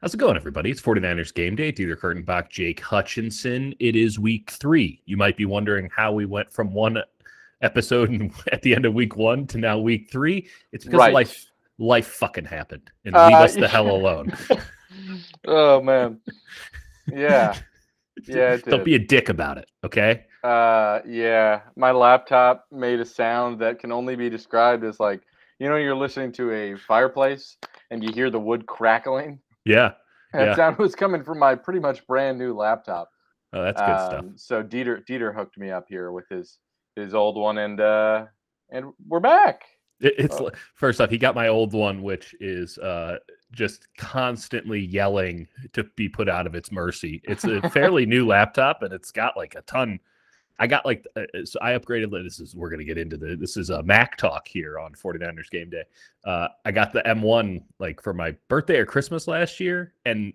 How's it going, everybody? It's 49ers game day. Dieter Kurtenbach, Jake Hutchinson. It is week three. You might be wondering how we went from one episode at the end of week one to now week three. It's because Right. life life fucking happened. And Uh, leave us the hell alone. Oh man. Yeah. Yeah, Don't be a dick about it, okay? Uh yeah. My laptop made a sound that can only be described as like you know you're listening to a fireplace and you hear the wood crackling. Yeah. That Yeah. sound was coming from my pretty much brand new laptop. Oh, that's good stuff. Um, So Dieter Dieter hooked me up here with his his old one and uh and we're back. It, it's Oh. first off, he got my old one, which is uh, just constantly yelling to be put out of its mercy. It's a fairly new laptop, and it's got like a ton. I got like uh, uh, so I upgraded. This is we're gonna get into the this is a Mac talk here on 49ers game day. Uh, I got the M1 like for my birthday or Christmas last year, and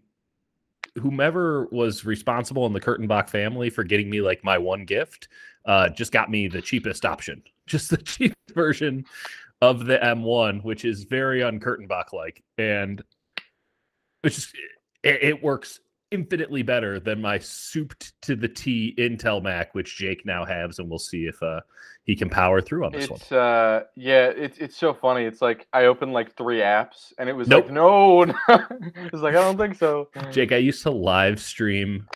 whomever was responsible in the Kurtenbach family for getting me like my one gift, uh, just got me the cheapest option, just the cheapest version of the M1, which is very uncurtainbach like, and which is it, it works infinitely better than my souped to the T Intel Mac, which Jake now has, and we'll see if uh, he can power through on this one. Uh yeah, it's it's so funny. It's like I opened like three apps and it was Nope. like no, it's like I don't think so. Jake, I used to live stream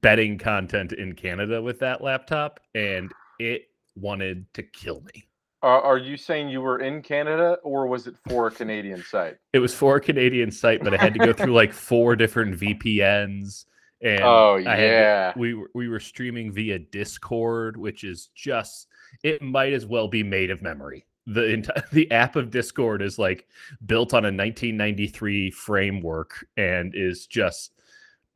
betting content in Canada with that laptop, and it wanted to kill me. Are, are you saying you were in Canada or was it for a Canadian site? It was for a Canadian site, but I had to go through like four different VPNs. And oh I had to- yeah. we were we were streaming via Discord, which is just it might as well be made of memory. The entire the app of Discord is like built on a 1993 framework and is just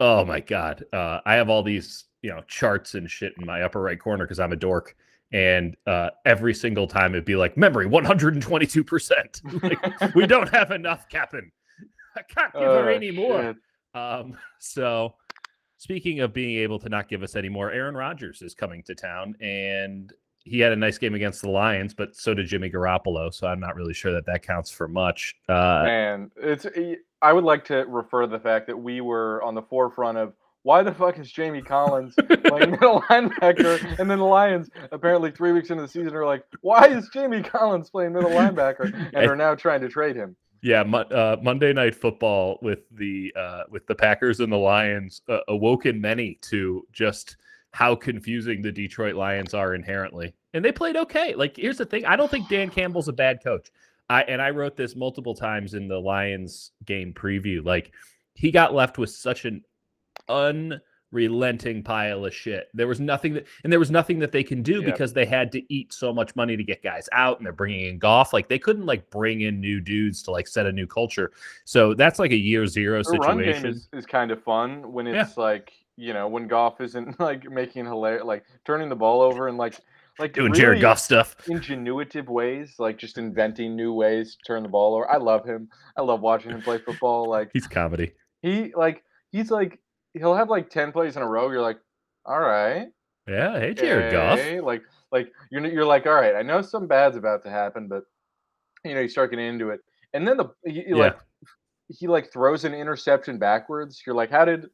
oh my god. Uh, I have all these you know charts and shit in my upper right corner because I'm a dork. And uh, every single time it'd be like memory 122 percent. Like we don't have enough, Captain. I can't give her Oh, any more. Um, so speaking of being able to not give us any more, Aaron Rodgers is coming to town and he had a nice game against the Lions, but so did Jimmy Garoppolo. So I'm not really sure that that counts for much. Uh, Man, it's i would like to refer to the fact that we were on the forefront of why the fuck is Jamie Collins playing middle linebacker? And then the Lions, apparently three weeks into the season, are like, why is Jamie Collins playing middle linebacker? And are now trying to trade him. yeah, uh, Monday Night Football with the uh, with the Packers and the Lions uh, awoken many to just how confusing the Detroit Lions are inherently, and they played okay. Like, here's the thing: I don't think Dan Campbell's a bad coach. I and I wrote this multiple times in the Lions game preview. Like, he got left with such an unrelenting pile of shit. There was nothing that, and there was nothing that they can do Yep. because they had to eat so much money to get guys out, and they're bringing in Goff. Like they couldn't like bring in new dudes to like set a new culture. So that's like a year zero The run game situation. is, is kind of fun when Yeah. it's like, you know, when Goff isn't like making hilarious, like turning the ball over and like, like Doing Jared really Goff stuff. ingenuitive ways, like just inventing new ways to turn the ball over. I love him. I love watching him play football. Like He's comedy. he, like he's like he'll have like ten plays in a row. You're like, all right, Yeah. Hey, Jared Goff. Like like you're you're like, all right. I know some bad's about to happen, but you know you start getting into it, and then the he, Yeah. like he like throws an interception backwards. You're like, how did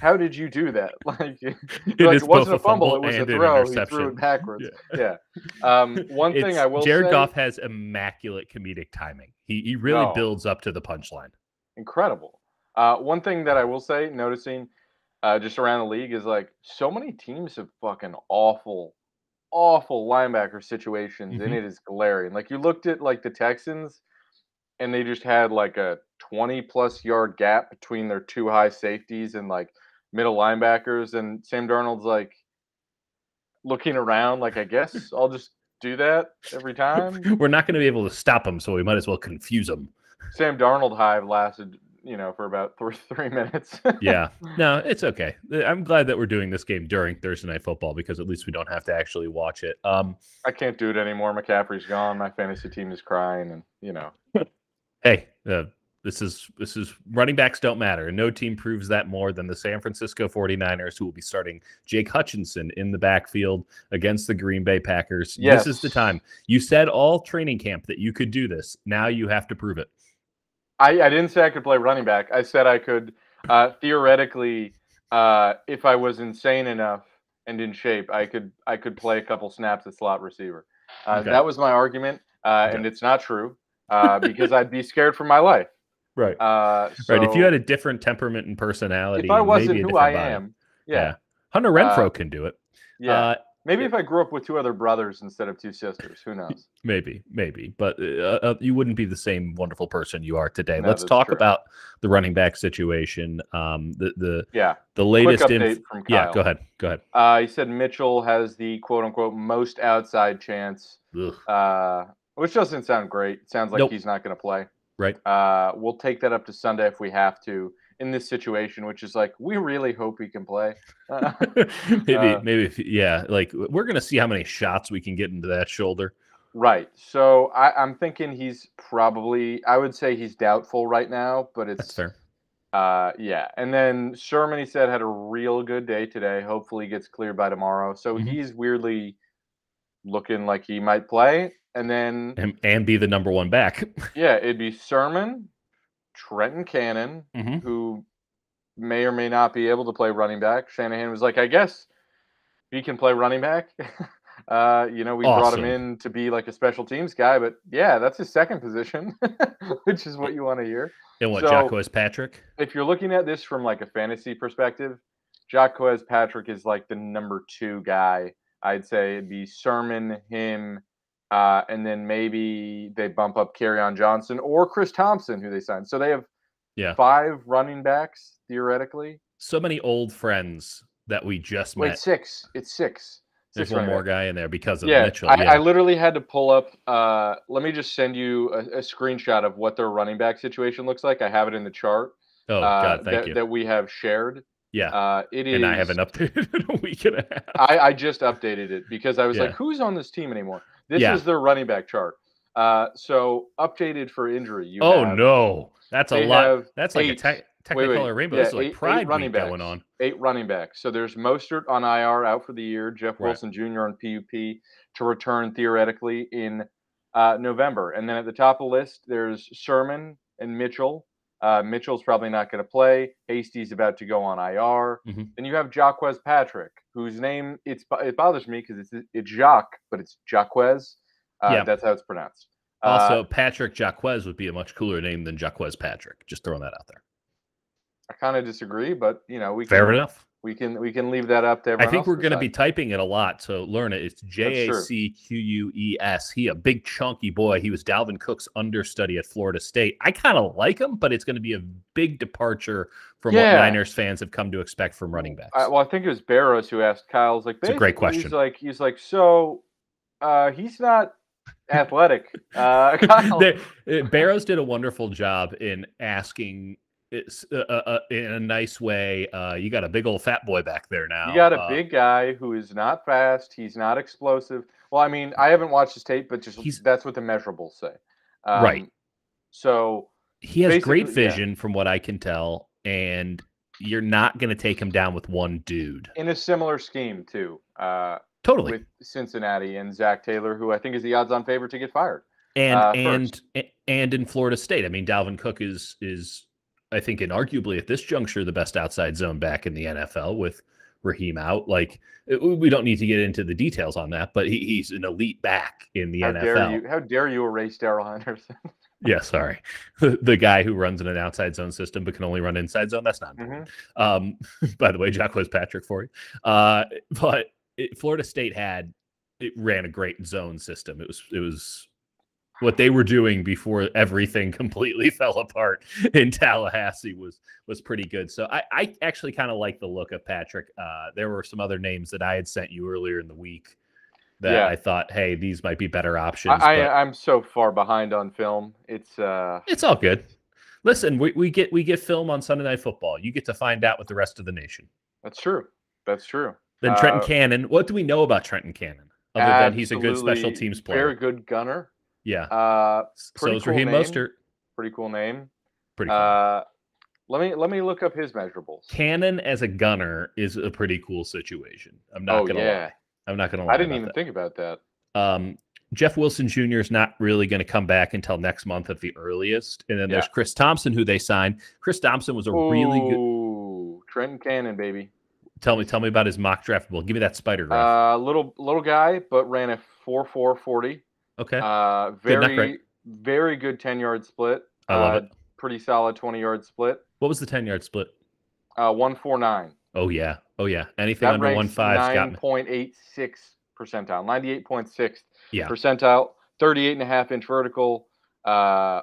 how did you do that? Like, It like, it wasn't a fumble, it was a throw. He threw it backwards. Yeah. Um, one thing I will say. Jared say, Goff has immaculate comedic timing. He he really No. builds up to the punchline. incredible. Uh, one thing that I will say, noticing uh, just around the league is like so many teams have fucking awful, awful linebacker situations, and Mhm. it is glaring. Like you looked at like the Texans, and they just had like a twenty plus yard gap between their two high safeties and like middle linebackers, and Sam Darnold's like looking around, like I guess I'll just do that every time. We're not going to be able to stop them, so we might as well confuse them. Sam Darnold hive lasted, you know, for about three three minutes. Yeah. No, it's okay. I'm glad that we're doing this game during Thursday night football because at least we don't have to actually watch it. Um, I can't do it anymore. McCaffrey's gone. My fantasy team is crying, and you know, hey, uh, this is this is running backs don't matter. And no team proves that more than the San Francisco 49ers, who will be starting Jake Hutchinson in the backfield against the Green Bay Packers. This is the time. You said all training camp that you could do this. Now you have to prove it. I, I didn't say I could play running back. I said I could uh, theoretically, uh, if I was insane enough and in shape, I could I could play a couple snaps at slot receiver. Uh, Okay. That was my argument, uh, Okay. and it's not true uh, because I'd be scared for my life. Right. Uh, right. If you had a different temperament and personality, if I wasn't who I body. am, yeah, Hunter Renfrow can do it. yeah. Maybe if I grew up with two other brothers instead of two sisters, who knows? Maybe, maybe, but uh, uh, you wouldn't be the same wonderful person you are today. No, Let's talk true. about the running back situation. Um, the the Yeah. the latest. update inf- from Kyle. yeah, go ahead. Go ahead. Uh, he said Mitchell has the quote unquote most outside chance, uh, which doesn't sound great. It sounds like Nope. he's not going to play. Right. Uh, we'll take that up to Sunday if we have to in this situation, which is like we really hope he can play. Uh, maybe, Uh, maybe, if, yeah. Like we're gonna see how many shots we can get into that shoulder. right. So I, I'm thinking he's probably. I would say he's doubtful right now, but it's That's fair. Uh, yeah, and then Sermon, he said, had a real good day today. Hopefully, gets cleared by tomorrow. So Mhm. he's weirdly looking like he might play. And then, And, and be the number one back. yeah, it'd be Sermon, Trenton Cannon, Mhm. who may or may not be able to play running back. Shanahan was like, I guess he can play running back. uh, you know, we brought him in to be like a special teams guy, but yeah, that's his second position, which is what you want to hear. And what So- Jocko Patrick? if you're looking at this from like a fantasy perspective, Jacquez Patrick is like the number two guy. I'd say it'd be Sermon, him, uh, and then maybe they bump up on Johnson or Chris Thompson, who they signed. So they have Yeah. five running backs theoretically. So many old friends that we just Wait, met. six. It's six. There's Six one more guy in there because of Yeah, Mitchell. I, yeah. I literally had to pull up. Uh, let me just send you a, a screenshot of what their running back situation looks like. I have it in the chart oh uh, God, thank that, you. that we have shared. yeah. Uh, it is. and I haven't updated in a week and a half. I, I just updated it because I was Yeah. like, who's on this team anymore? This Yeah. is their running back chart. Uh, so updated for injury. You oh have no, that's a lot. That's like a eight- tech wait, wait, Technicolor rainbow. yeah, this is like eight- eight running backs. going on. eight running backs. So there's Mostert on IR out for the year, Jeff Right. Wilson Jr. on PUP to return theoretically in uh, November. And then at the top of the list, there's Sermon and Mitchell. Uh, Mitchell's probably not going to play. Hasty's about to go on IR. Mhm. Then you have Jaquez Patrick, whose name it's it bothers me because it's it's Jacques, but it's Jaquez. Uh, Yeah. That's how it's pronounced. Uh, Also, Patrick Jaquez would be a much cooler name than Jaquez Patrick. Just throwing that out there. I kind of disagree, but you know we Fair can, enough. We can we can leave that up to I think we're going to be typing it a lot, so learn it. It's J A. C Q U E S. He a big chunky boy. He was Dalvin Cook's understudy at Florida State. I kind of like him, but it's going to be a big departure from Yeah. what Niners fans have come to expect from running backs. I, well, I think it was Barrows who asked Kyle's like, It's a great basically, He's question. like, he's like, so uh, he's not athletic. Uh, Kyle, uh, Barrows did a wonderful job in asking it's, uh, uh, uh, in a nice way. Uh, you got a big old fat boy back there now. you got a Uh, big guy who is not fast. He's not explosive. Well, I mean, I haven't watched his tape, but just He's- that's what the measurables say. Um, Right. So He has great basically, yeah. vision, from what I can tell, and you're not going to take him down with one dude. in a similar scheme too, uh, Totally. with Cincinnati and Zac Taylor, who I think is the odds-on favorite to get fired. and uh, and and in Florida State, I mean, Dalvin Cook is is I think inarguably at this juncture the best outside zone back in the NFL with Raheem out. Like it- we don't need to get into the details on that, but he, he's an elite back in the How NFL. dare you? How dare you erase Darrell Henderson? Yeah, sorry, the, the guy who runs in an outside zone system but can only run inside zone. That's not important. Mhm. Um, by the way, Jaquez Patrick for you. Uh, but it, Florida State had it ran a great zone system. It was it was what they were doing before everything completely fell apart in Tallahassee was was pretty good. So I, I actually kind of like the look of Patrick. Uh, there were some other names that I had sent you earlier in the week that Yeah. I thought, hey, these might be better options. I, I'm so far behind on film. It's uh it's all good. Listen, we, we get we get film on Sunday Night Football. You get to find out with the rest of the nation. that's true. That's true. Then Trenton Uh, Cannon. What do we know about Trenton Cannon? Other than he's a good special teams Very player. good gunner. Yeah. Uh, so pretty is cool Raheem name. Mostert. pretty cool name. Pretty cool. Uh, let me let me look up his measurables. Cannon as a gunner is a pretty cool situation. I'm not oh gonna yeah, lie. I'm not gonna lie. I didn't even that. think about that. Um, Jeff Wilson Jr. is not really going to come back until next month at the earliest. And then Yeah. there's Chris Thompson, who they signed. Chris Thompson was a really good. Ooh, Trenton Cannon, baby. Tell me, tell me about his mock draft. Well, give me that spider graph. Uh, little little guy, but ran a four four forty. Okay, Uh, very great. very good ten yard split. I love uh, it. Pretty solid twenty yard split. What was the ten yard split? Uh, one four nine. Oh yeah, oh yeah. Anything That under one five got me. point eight six percentile, ninety eight point six Yeah. percentile, 38 and a half inch vertical, uh,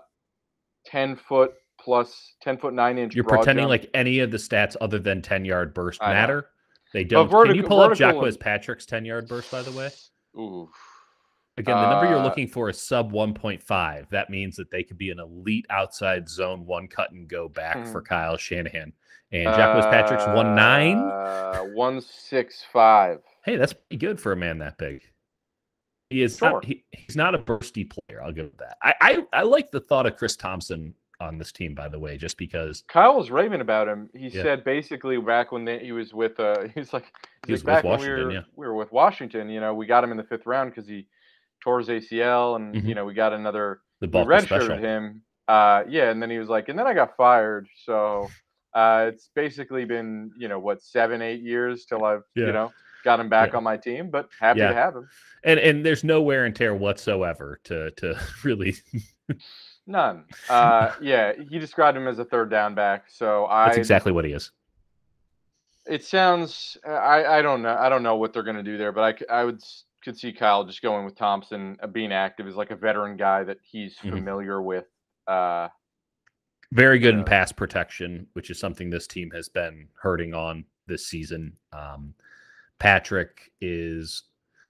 ten foot plus ten foot nine inch. You're pretending jump. like any of the stats other than ten yard burst matter. They don't. Can you pull up vertical and- Patrick's ten yard burst? By the way, Ooh. Again, the number you're Uh, looking for is sub one point five. That means that they could be an elite outside zone one cut and go back for Kyle Shanahan. And Jacquez Patrick's one nine. Uh, one six five. Hey, that's pretty good for a man that big. He is Sure. not. He, he's not a bursty player. I'll give that. I, I I like the thought of Chris Thompson on this team. By the way, just because Kyle was raving about him. He Yeah. said basically back when they, he was with uh he was like He was like back when we Washington, were yeah. we were with Washington, you know, we got him in the fifth round because he tore his ACL and Mhm. you know we got another the we redshirted him. Uh yeah, and then he was like, and then I got fired. So uh it's basically been, you know, what, seven, eight years till I've, Yeah. you know, got him back Yeah. on my team, but happy Yeah. to have him. and and there's no wear and tear whatsoever to to really None. Uh yeah, he described him as a third down back. So I that's exactly what he is It sounds. I I don't know. I don't know what they're going to do there, but I I would could see Kyle just going with Thompson, uh, being active as like a veteran guy that he's Mhm. familiar with. Uh, very good in pass protection which is something this team has been hurting on this season um patrick is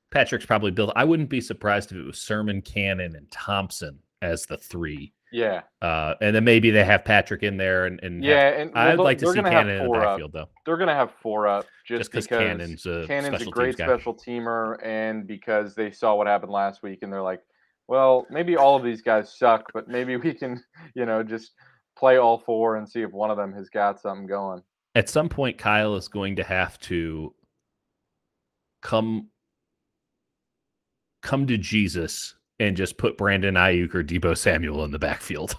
patrick's probably built i wouldn't be surprised if it was sermon cannon and thompson as the three yeah, uh and then maybe they have patrick in there and, and have- yeah, and i'd they'll- like to see have cannon in the four up. backfield though They're going to have four up just just because cannon's a Cannon's a great special teamer, and because they saw what happened last week, and they're like, well, maybe all of these guys suck, but maybe we can, you know, just play all four and see if one of them has got something going. at some point Kyle is going to have to come come to Jesus and just put Brandon Aiyuk or Deebo Samuel in the backfield.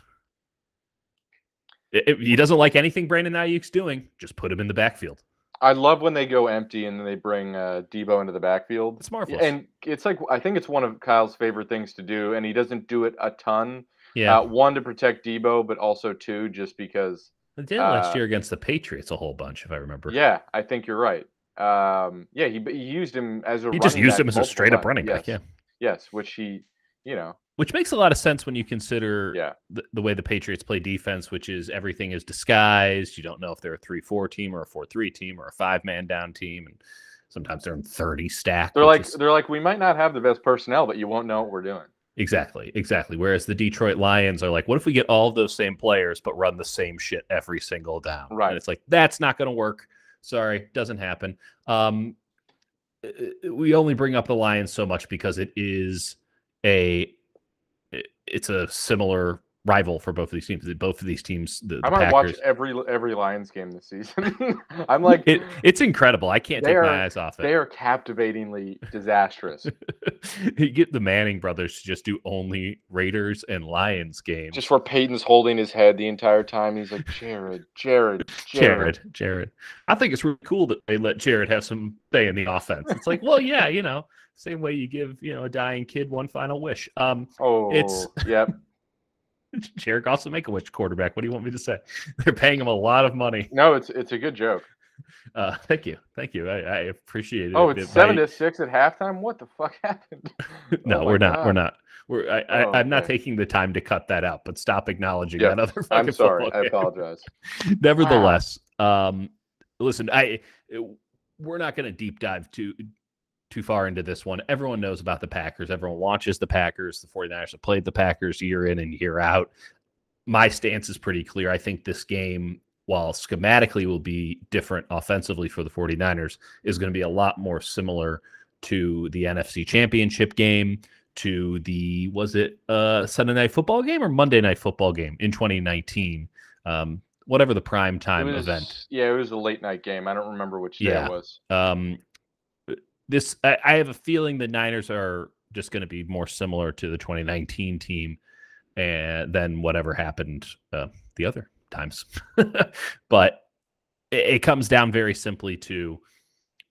If he doesn't like anything Brandon Aiyuk's doing, just put him in the backfield. I love when they go empty and then they bring uh, Deebo into the backfield. It's marvelous. And it's like I think it's one of Kyle's favorite things to do, and he doesn't do it a ton. yeah, Uh, one to protect Deebo, but also two just because. they did it last uh, year against the Patriots a whole bunch, if I remember. Yeah, I think you're right. Um, yeah, he, he used him as a. he just used him as a straight up running back. Yeah, Yes, which he, you know, which makes a lot of sense when you consider yeah, the, the way the Patriots play defense, which is everything is disguised. You don't know if they're a three-four team or a four-three team or a five-man down team, and sometimes they're in thirty stack. they're like is- they're like we might not have the best personnel, but you won't know what we're doing. exactly, exactly. Whereas the Detroit Lions are like, what if we get all of those same players but run the same shit every single down? Right. And it's like that's not going to work. Sorry, doesn't happen. Um, uh, we only bring up the Lions so much because it is a it's a similar rival for both of these teams. Both of these teams, the, the I might Packers. watch every every Lions game this season. I'm like, it, it's incredible. I can't take are- my eyes off it. they are captivatingly disastrous. you get the Manning brothers to just do only Raiders and Lions games. Just where Peyton's holding his head the entire time. He's like, Jared, Jared, Jared. Jared, Jared. I think it's really cool that they let Jared have some say in the offense. It's like, well, yeah, you know, same way you give you know a dying kid one final wish. Um, Oh, It's- yep. Jared make a wish quarterback. What do you want me to say? They're paying him a lot of money. No, it's it's a good joke. Uh, thank you, thank you. I, I appreciate it. Oh, it's seven to six at halftime. What the fuck happened? No, Oh we're not. We're not. We're. I, I, Oh, I'm not okay. taking the time to cut that out. But stop acknowledging Yeah, that other fucking I'm sorry. I apologize. Nevertheless, um, listen, I we're not going to deep dive too too far into this one. Everyone knows about the Packers. Everyone watches the Packers. The 49ers have played the Packers year in and year out. My stance is pretty clear. I think this game, while schematically will be different offensively for the 49ers, is going to be a lot more similar to the NFC Championship game, to the was it uh Sunday night football game or Monday night football game in 2019. Um, whatever the prime time was- event. Yeah, it was a late night game. I don't remember which day Yeah. it was. Um, this I, I have a feeling the Niners are just going to be more similar to the 2019 team and then whatever happened uh, the other times. but it, it comes down very simply to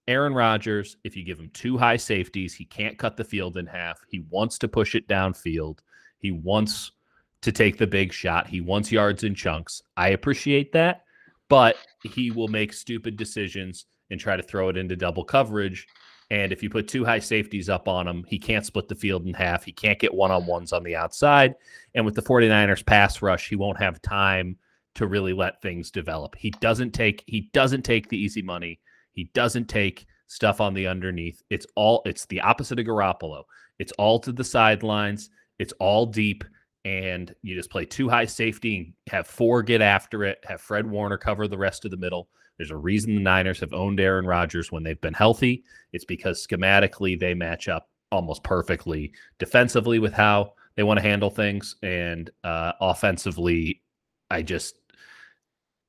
Aaron Rodgers. If you give him two high safeties, he can't cut the field in half. He wants to push it downfield. He wants to take the big shot. He wants yards in chunks. I appreciate that, but he will make stupid decisions and try to throw it into double coverage. And if you put two high safeties up on him, he can't split the field in half. He can't get one on ones on the outside. And with the 49ers pass rush, he won't have time to really let things develop. He doesn't take he doesn't take the easy money. He doesn't take stuff on the underneath. It's all it's the opposite of Garoppolo. It's all to the sidelines. It's all deep and you just play two high safety and have four get after it, have Fred Warner cover the rest of the middle. There's a reason the Niners have owned Aaron Rodgers when they've been healthy. It's because schematically they match up almost perfectly defensively with how they want to handle things, and uh, offensively, I just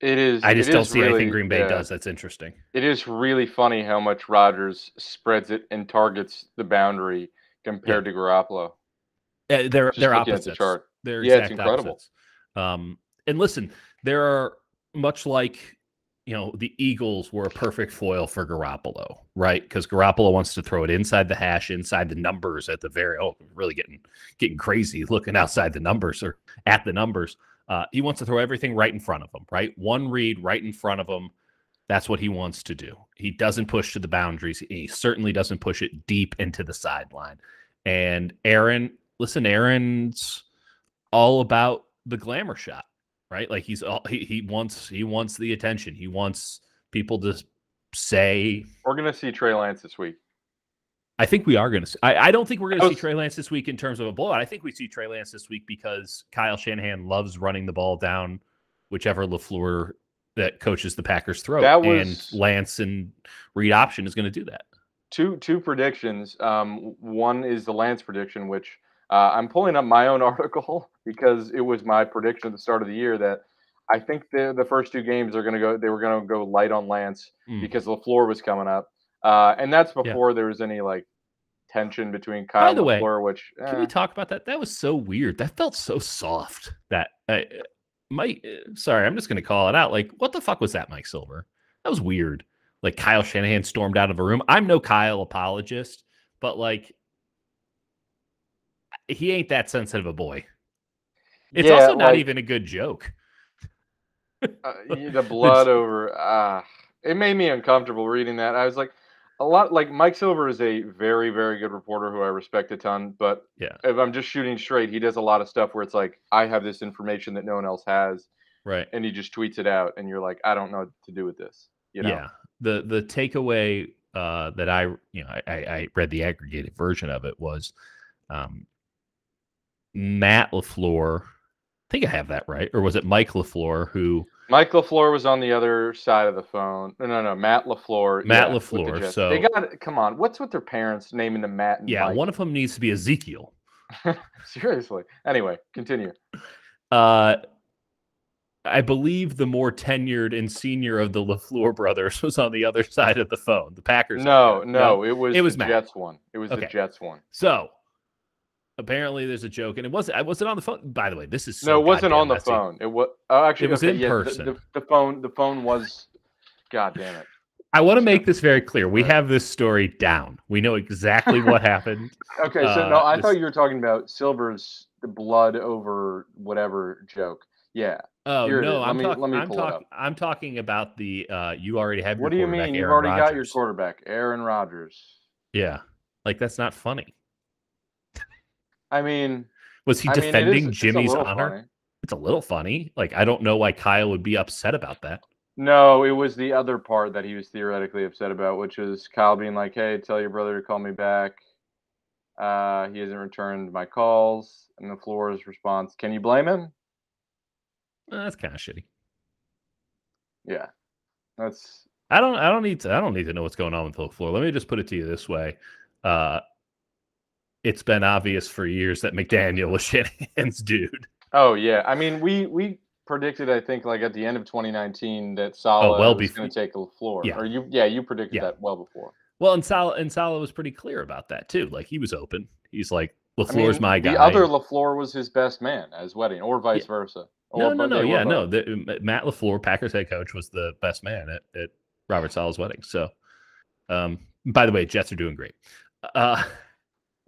It is. I just don't see really, anything Green Bay yeah. does that's interesting. It is really funny how much Rodgers spreads it and targets the boundary compared to Garoppolo. Uh, they're Just they're opposites. the chart. They're Yeah, it's incredible. Um, and listen, there are much like you know the Eagles were a perfect foil for Garoppolo, right? Because Garoppolo wants to throw it inside the hash, inside the numbers at the very oh, really getting getting crazy looking outside the numbers or at the numbers. Uh, he wants to throw everything right in front of him, right? One read right in front of him. That's what he wants to do. He doesn't push to the boundaries. He certainly doesn't push it deep into the sideline. And Aaron, listen, Aaron's all about the glamour shot, right? Like he's all he, he wants he wants the attention. He wants people to say We're gonna see Trey Lance this week. I think we are going to. I, I don't think we're going to see Trey Lance this week in terms of a blowout. I think we see Trey Lance this week because Kyle Shanahan loves running the ball down whichever LaFleur that coaches the Packers throw, That was- and Lance and read option is going to do that. Two two predictions. Um, one is the Lance prediction, which uh, I'm pulling up my own article because it was my prediction at the start of the year that I think the the first two games are going to go. They were going to go light on Lance Mm. because LaFleur was coming up, uh, and that's Yeah. before there was any like tension between Kyle By and the way, LaFleur. Which Can eh, we talk about that? That was so weird. That felt so soft. That uh, Mike. uh, Sorry, I'm just going to call it out. Like, what the fuck was that, Mike Silver? That was weird. Like Kyle Shanahan stormed out of a room. I'm no Kyle apologist, but like, he ain't that sensitive a boy. It's yeah, also not like, even a good joke. uh, the blood over. Ah, it made me uncomfortable reading that. I was like, a lot like Mike Silver is a very very good reporter who I respect a ton, but Yeah. if I'm just shooting straight, he does a lot of stuff where it's like I have this information that no one else has, Right. and he just tweets it out, and you're like, I don't know what to do with this. You know? Yeah. The the takeaway uh, that I you know I, I I read the aggregated version of it was um, Matt LaFleur. I think I have that right, or was it Mike LaFleur who Mike LaFleur was on the other side of the phone. No, no, no. Matt LaFleur. Matt yeah, with the so- they got. Come on, what's with their parents naming them Matt and yeah Mike? one of them needs to be Ezekiel. Seriously. Anyway, continue. Uh, I believe the more tenured and senior of the LaFleur brothers was on the other side of the phone. The Packers. No, side. no, it was It was the Matt. Jets one. It was Okay. the Jets one. So apparently there's a joke, and it wasn't. I wasn't on the phone. By the way, this is so no, it wasn't on the messy. phone. It was oh, actually It was okay, in yeah, the- person. The, the phone. The phone was. God damn it. I want to make this very clear. We have this story down. We know exactly what happened. Okay, so no, Uh, I this- thought you were talking about Silver's the blood over whatever joke. Yeah. Oh Here no, I'm me- talking. let me I'm up. I'm talking about the. Uh, you already have. Your What do you mean? You've Aaron already got your quarterback, Aaron Rodgers. Yeah, like that's not funny. I mean, Was he I mean, is- defending it's a Jimmy's honor? funny. It's a little funny. Like I don't know why Kyle would be upset about that. No, it was the other part that he was theoretically upset about, which is Kyle being like, "Hey, tell your brother to call me back." Uh, he hasn't returned my calls, and the floor's response, "Can you blame him?" Uh, that's kind of shitty. Yeah, that's I don't. I don't need to. I don't need to know what's going on with the floor. Let me just put it to you this way. Uh, it's been obvious for years that McDaniel was Shanahan's dude. Oh yeah, I mean we we predicted I think like at the end of 2019 that Saleh well was going to take the floor. Yeah. Or you yeah you predicted Yeah. that well before. Well, and Saleh and Saleh was pretty clear about that too. Like he was open. He's like I LaFleur's mean, my guy. The other LaFleur was his best man at his wedding, or vice versa. no, Or no, no, were yeah, no. The, Matt LaFleur, Packers head coach, was the best man at, at Robert Saleh's wedding. So, um, by the way, Jets are doing great. Uh,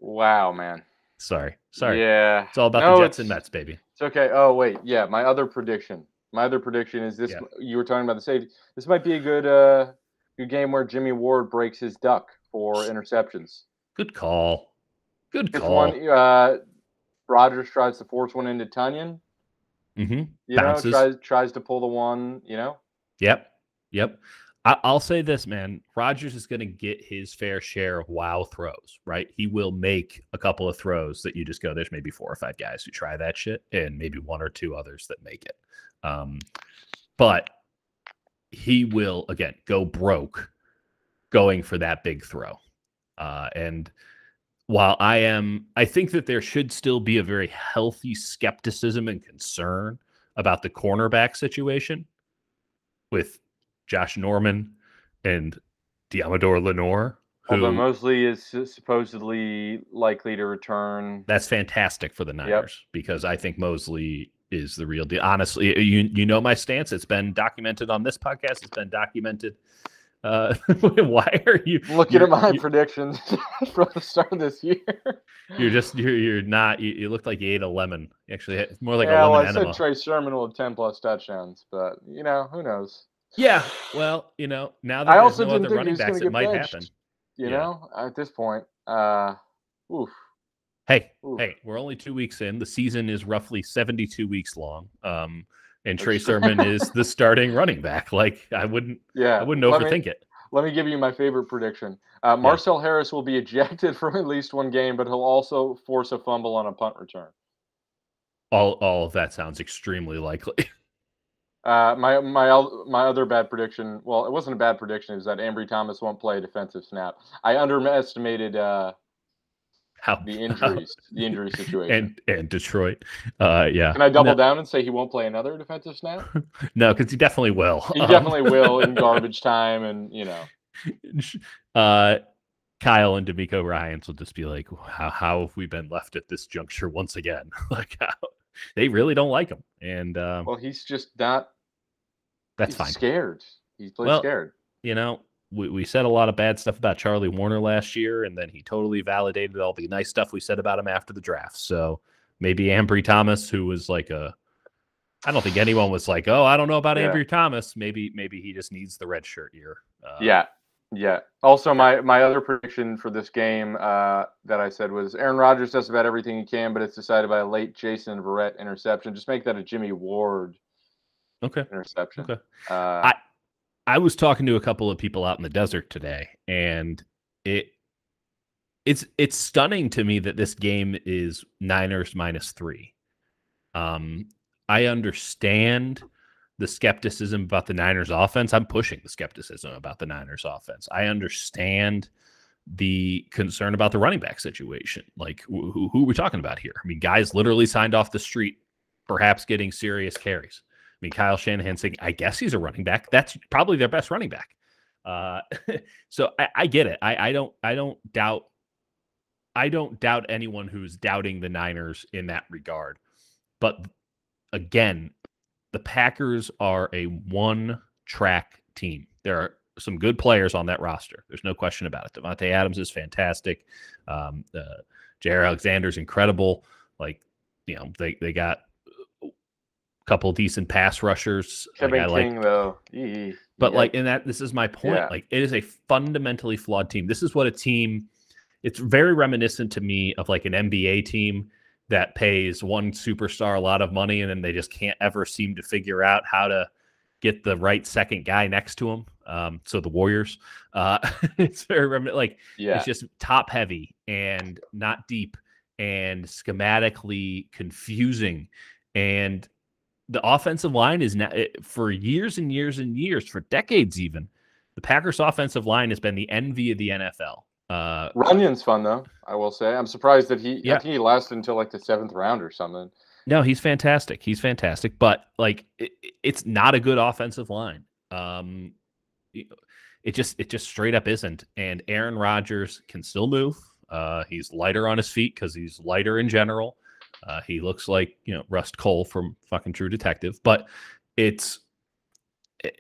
Wow, man. sorry, sorry. Yeah. It's all about No, the Jets and Mets, baby. It's okay. Oh wait, yeah. My other prediction. My other prediction is this. Yeah. You were talking about the safety. This might be a good, uh, good game where Jimmy Ward breaks his duck for interceptions. Good call. Good call. one. Uh, Rodgers tries to force one into Tonyan. hmm You Bounces. know, tries tries to pull the one. You know. Yep. Yep. I, I'll say this, man. Rodgers is going to get his fair share of wow throws, right? He will make a couple of throws that you just go, there's maybe four or five guys who try that shit, and maybe one or two others that make it. Um, but he will, again, go broke going for that big throw. Uh, and while I am, I think that there should still be a very healthy skepticism and concern about the cornerback situation with Josh Norman and Deommodore Lenoir. Although Who, Moseley is supposedly likely to return. that's fantastic for the Niners because I think Moseley is the real deal. Honestly, you you know my stance. It's been documented on this podcast. It's been documented. Uh, why are you Looking at my you- predictions from the start of this year. You're just you're you're not. You, you look like you ate a lemon. Actually, it's more like yeah, a well, lemon I enema. said Trey Sermon will have ten plus touchdowns, but you know who knows. Yeah. Well, you know now that I there's also no didn't other running backs, it might benched. happen. You Yeah. know, at this point, uh, oof. Hey, Oof. hey, we're only two weeks in. The season is roughly 72 weeks long. Um, and Trey. Sermon is the starting running back. Like I wouldn't, Yeah, I wouldn't overthink me, it. Let me give you my favorite prediction. Uh, Marcel Harris will be ejected from at least one game, but he'll also force a fumble on a punt return. All, all of that sounds extremely likely. Uh, my my my other bad prediction. Well, it wasn't a bad prediction. Is that Ambry Thomas won't play a defensive snap? I underestimated uh, How the injuries, the injury situation. and and Detroit. Uh, yeah. Can I double no, down and say he won't play another defensive snap? No, because he definitely will. He Um, definitely will in garbage time, and you know. uh, Kyle and DeMeco Ryans will just be like, how, how have we been left at this juncture once again? like, how, they really don't like him, and um, Well, he's just not. That's fine. he's fine. Scared. He's played Well, scared. you know, we, we said a lot of bad stuff about Charlie Warner last year, and then he totally validated all the nice stuff we said about him after the draft. So maybe Ambry Thomas, who was like a, I don't think anyone was like, oh, I don't know about Yeah. Ambry Thomas. Maybe maybe he just needs the red shirt year. Uh, Yeah, yeah. Also, my my other prediction for this game uh, that I said was Aaron Rodgers does about everything he can, but it's decided by a late Jason Verrett interception. Just make that a Jimmy Ward Okay. interception. Okay. Uh, I was talking to a couple of people out in the desert today, and it it's it's stunning to me that this game is Niners minus three. Um, I understand the skepticism about the Niners offense. I'm pushing the skepticism about the Niners offense. I understand the concern about the running back situation. Like, who, who, who are we talking about here? I mean, guys literally signed off the street, perhaps getting serious carries. I mean, Kyle Shanahan saying, I guess he's a running back. That's probably their best running back. Uh, so I, I get it. I, I don't I don't doubt I don't doubt anyone who's doubting the Niners in that regard. But again, the Packers are a one track team. There are some good players on that roster. There's no question about it. Davante Adams is fantastic. Um, uh, Jaire Alexander's incredible. Like, you know, they, they got couple decent pass rushers. Kevin like, I like King, though. But yeah. like in that this is my point Yeah. like it is a fundamentally flawed team this is what a team it's very reminiscent to me of like an nba team that pays one superstar a lot of money and then they just can't ever seem to figure out how to get the right second guy next to him um, so the warriors uh, it's very remi- like yeah, it's just top heavy and not deep and schematically confusing and the offensive line is now for years and years and years for decades even the packers offensive line has been the envy of the nfl uh, Runyan's fun though. I will say. I'm surprised that he. Yeah. I think he lasted until like the seventh round or something. no he's fantastic he's fantastic but like it, it's not a good offensive line um it it just it just straight up isn't and aaron rodgers can still move Uh, he's lighter on his feet because he's lighter in general. Uh, he looks like you know Rust Cohle from fucking True Detective, but it's eh,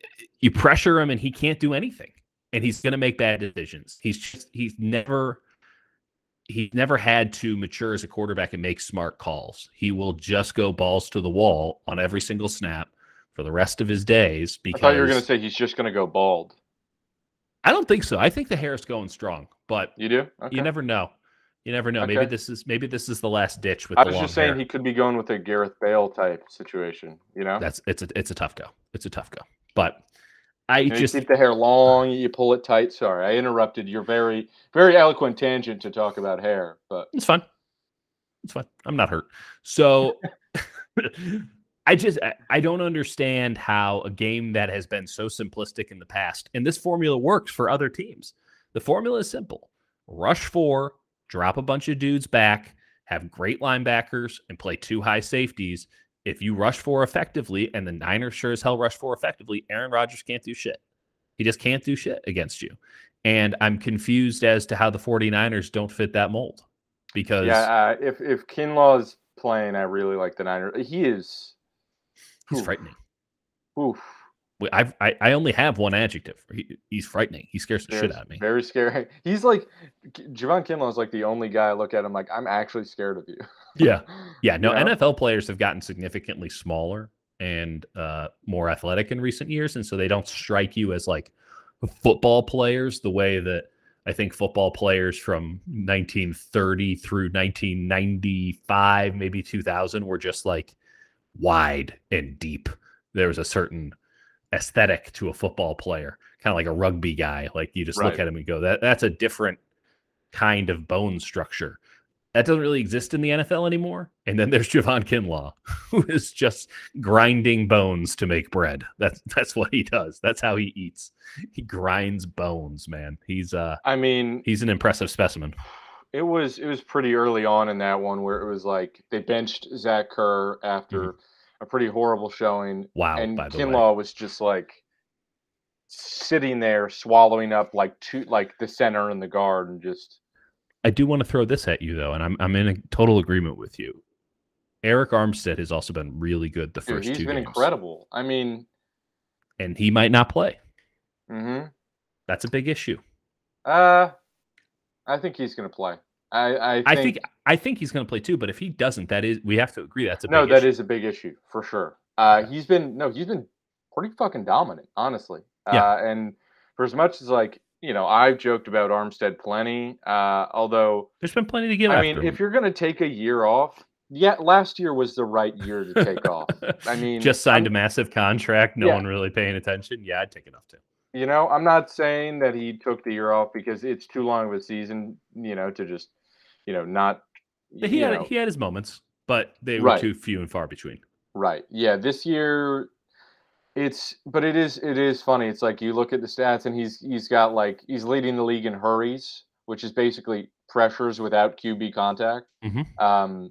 you pressure him and he can't do anything, and he's going to make bad decisions. He's just he's never he's never had to mature as a quarterback and make smart calls. He will just go balls to the wall on every single snap for the rest of his days. Because I thought you were going to say he's just going to go bald. I don't think so. I think the hair is going strong, but you do. Okay. You never know. You never know. Okay. Maybe this is maybe this is the last ditch with. I was just saying hair. he could be going with a Gareth Bale type situation. You know, that's it's a it's a tough go. It's a tough go. But I you just you keep the hair long. You pull it tight. Sorry, I interrupted your very very eloquent tangent to talk about hair, but it's fun. It's fun. I'm not hurt. So I just I don't understand how a game that has been so simplistic in the past and this formula works for other teams. The formula is simple. Rush 4, drop a bunch of dudes back, have great linebackers and play two high safeties. If you rush 4 effectively and the Niners sure as hell rush 4 effectively, Aaron Rodgers can't do shit. He just can't do shit against you. And I'm confused as to how the 49ers don't fit that mold. Because Yeah, uh, if if Kinlaw is playing, I really like the Niners. He is he's oof, frightening. Oof. I've, I I only have one adjective. He, he's frightening. He scares the shit out of me. very scary. He's like Javon Kinlaw is like the only guy I look at. him like I'm actually scared of you. Yeah, yeah. No, You know? NFL players have gotten significantly smaller and uh, more athletic in recent years, and so they don't strike you as like football players the way that I think football players from 1930 through 1995, maybe 2000, were just like wide and deep. There was a certain aesthetic to a football player, kind of like a rugby guy. Like you just look at him and go, that that's a different kind of bone structure. That doesn't really exist in the NFL anymore. And then there's Javon Kinlaw, who is just grinding bones to make bread. That's that's what he does. That's how he eats. He grinds bones, man. He's uh I mean, he's an impressive specimen. it was it was pretty early on in that one where it was like they benched Zach Kerr after a pretty horrible showing, Mm-hmm. Wow, and the way. Kinlaw was just like sitting there swallowing up like two like the center and the guard and just I do want to throw this at you though, and I'm I'm in a total agreement with you. Arik Armstead has also been really good the dude, first he's two been games, incredible. I mean, and he might not play. hmm That's a big issue. uh, I think he's gonna play. I I think, I think I think he's going to play too, but if he doesn't, that is we have to agree that's a no, big that issue. is a big issue for sure. Uh, he's been no, he's been pretty fucking dominant, honestly. Yeah. Uh, and for as much as like you know, I've joked about Armstead plenty. Uh, although There's been plenty to give. I mean, him. if you're gonna take a year off, yeah, last year was the right year to take off. I mean, just signed I'm- a massive contract, no Yeah. one really paying attention. Yeah, I'd take it off too. You know, I'm not saying that he took the year off because it's too long of a season. You know, to just you know not. He had know, he had his moments, but they were Right. too few and far between. Right. Yeah. This year, it's but it is it is funny. It's like you look at the stats and he's he's got like he's leading the league in hurries, which is basically pressures without QB contact. Mhm. Um,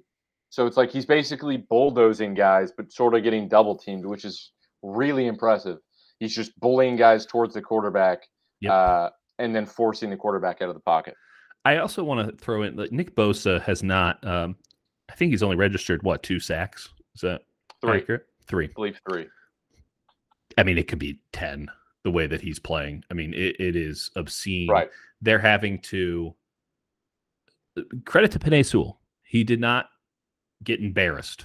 so it's like he's basically bulldozing guys, but sort of getting double teamed, which is really impressive. He's just bullying guys towards the quarterback, Yep. uh, and then forcing the quarterback out of the pocket. I also want to throw in that Nick Bosa has not. Um, I think he's only registered what two sacks? Is that Three, accurate? Three. I believe three. I mean, it could be ten. The way that he's playing, I mean, it, it is obscene. Right. They're having to credit to Penei Sewell. He did not get embarrassed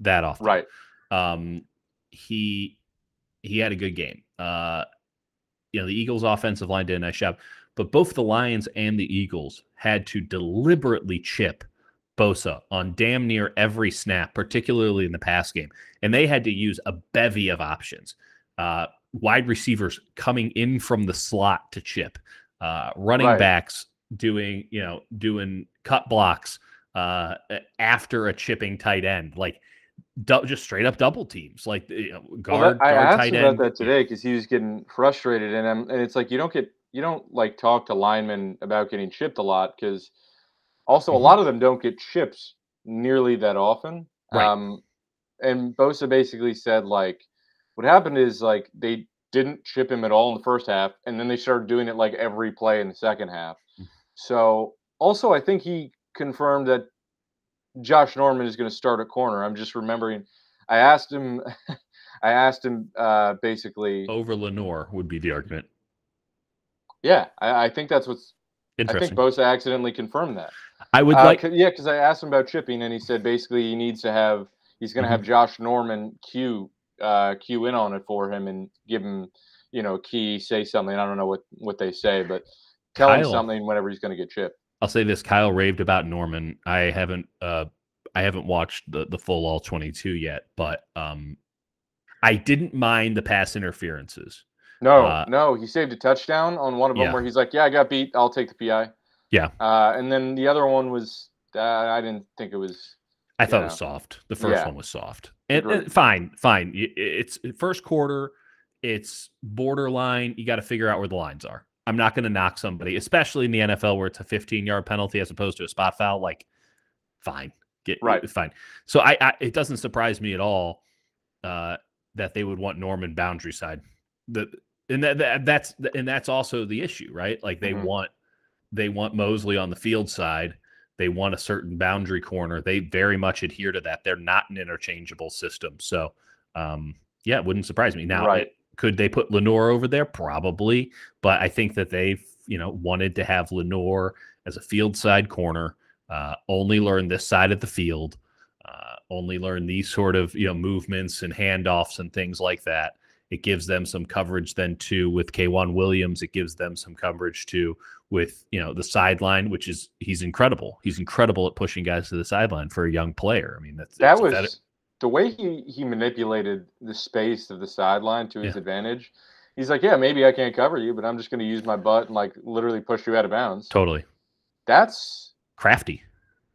that often. Right. Um, he he had a good game. Uh, you know, the Eagles' offensive line did a nice job, but both the Lions and the Eagles had to deliberately chip Bosa on damn near every snap, particularly in the pass game, and they had to use a bevy of options. Uh, wide receivers coming in from the slot to chip, uh, running Right. backs doing you know doing cut blocks uh, after a chipping tight end, like du- just straight up double teams, like you know, Well, guard I guard asked tight him about end. that today because he was getting frustrated, and I'm, and it's like you don't get you don't like talk to linemen about getting chipped a lot because also Mhm. a lot of them don't get chips nearly that often. Right. Um, and Bosa basically said like what happened is like they didn't chip him at all in the first half, and then they started doing it like every play in the second half. Mm. So also, I think he confirmed that Josh Norman is going to start at corner. I'm just remembering. I asked him. I asked him uh, basically over Lenoir would be the argument. Yeah, I, I think that's what's. I think Bosa accidentally confirmed that. I would Uh, like 'cause- yeah, because I asked him about chipping, and he said basically he needs to have. He's going to Mm-hmm. have Josh Norman cue uh, cue in on it for him and give him, you know, key, say something. I don't know what what they say, but tell him something whenever he's going to get chipped. I'll say this: Kyle raved about Norman. I haven't uh I haven't watched the the full all twenty two yet, but um I didn't mind the pass interferences. No, Uh, no, he saved a touchdown on one of them Yeah. where he's like, "Yeah, I got beat. I'll take the PI." Yeah. Uh, and then the other one was uh, I didn't think it was. I thought it was soft. The first Yeah. one was soft. And, and fine, fine. It's first quarter. It's borderline. You got to figure out where the lines are. I'm not going to knock somebody, especially in the NFL where it's a 15 yard penalty as opposed to a spot foul. Like, fine, get Right. fine. So I, I it doesn't surprise me at all uh, that they would want Norman boundary side. The and that, that that's and that's also the issue, right? Like they Mhm. want they want Moseley on the field side. They want a certain boundary corner. They very much adhere to that. They're not an interchangeable system. So, um, yeah, it wouldn't surprise me. Now, Right. it- could they put Lenoir over there? Probably, but I think that they've you know wanted to have Lenoir as a field side corner. Uh, only learn this side of the field. Uh, only learn these sort of you know movements and handoffs and things like that. It gives them some coverage then too with K'Waun Williams. It gives them some coverage too with you know the sideline, which is he's incredible. He's incredible at pushing guys to the sideline for a young player. I mean that's That was the way he he manipulated the space of the sideline to his Yeah. advantage. He's like, "Yeah, maybe I can't cover you, but I'm just going to use my butt and like literally push you out of bounds." totally That's crafty.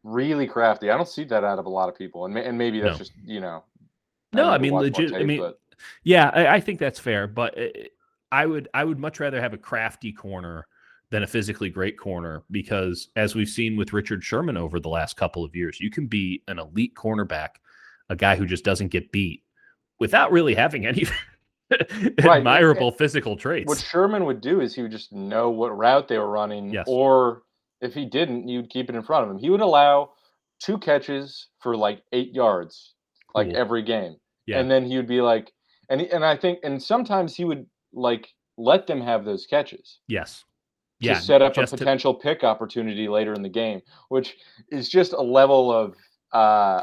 really crafty. I don't see that out of a lot of people, and and maybe that's No. just you know. No, I mean, legit- I mean, but- Yeah, I, I think that's fair, but uh, I would I would much rather have a crafty corner than a physically great corner because as we've seen with Richard Sherman over the last couple of years, you can be an elite cornerback, a guy who just doesn't get beat without really having any Right, admirable physical traits. what. Sherman would do is he would just know what route they were running, Yes. or if he didn't, you'd keep it in front of him. He would allow two catches for like eight yards, like Cool. every game, Yeah. and then he would be like, and he- and I think, and sometimes he would like let them have those catches Yes. to Yeah. set up a just to- potential pick opportunity later in the game, which is just a level of uh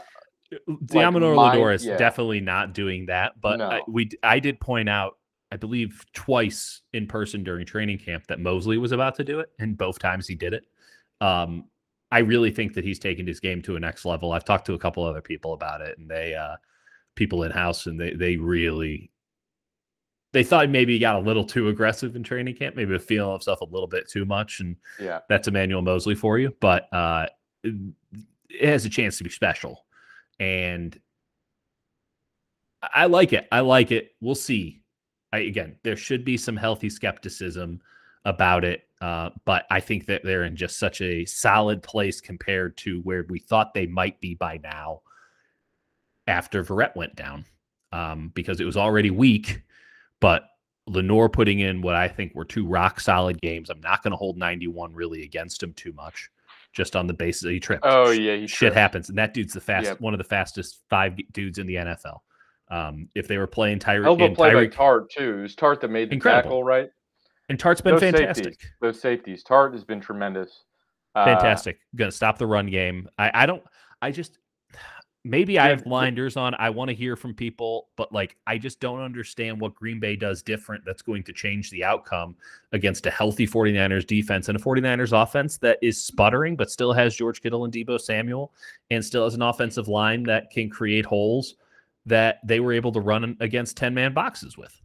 Deommodore Lenoir is yeah. definitely not doing that, but I, we I did point out, I believe twice in person during training camp that Moseley was about to do it, and both times he did it. Um, I really think that he's taken his game to a next level. I've talked to a couple other people about it, and they uh, people in house, and they they really they thought maybe he got a little too aggressive in training camp, maybe feeling himself a little bit too much, and yeah. that's Emmanuel Moseley for you, but uh, it it has a chance to be special. And I I like it. I like it. We'll see. I, again, there should be some healthy skepticism about it, uh, but I think that they're in just such a solid place compared to where we thought they might be by now after Verrett went down um, because it was already weak. But Lenoir putting in what I think were two rock solid games. I'm not going to hold 91 really against him too much, just on the basis that he tripped. Oh yeah, he shit tripped. happens, and that dude's the fast, Yep. one of the fastest five dudes in the NFL. Um, if they were playing Tyreek, Hell of a play by Tartt too. It was Tartt that made the Incredible. tackle, right? and Tartt's been Those fantastic. safeties, those safeties. Tartt has been tremendous. Uh, fantastic. Going to stop the run game. I, I don't. I just maybe I have the- blinders on. I want to hear from people, but like I just don't understand what Green Bay does different that's going to change the outcome against a healthy 49ers defense and a 49ers offense that is sputtering but still has George Kittle and Deebo Samuel and still has an offensive line that can create holes that they were able to run against 10 man boxes with.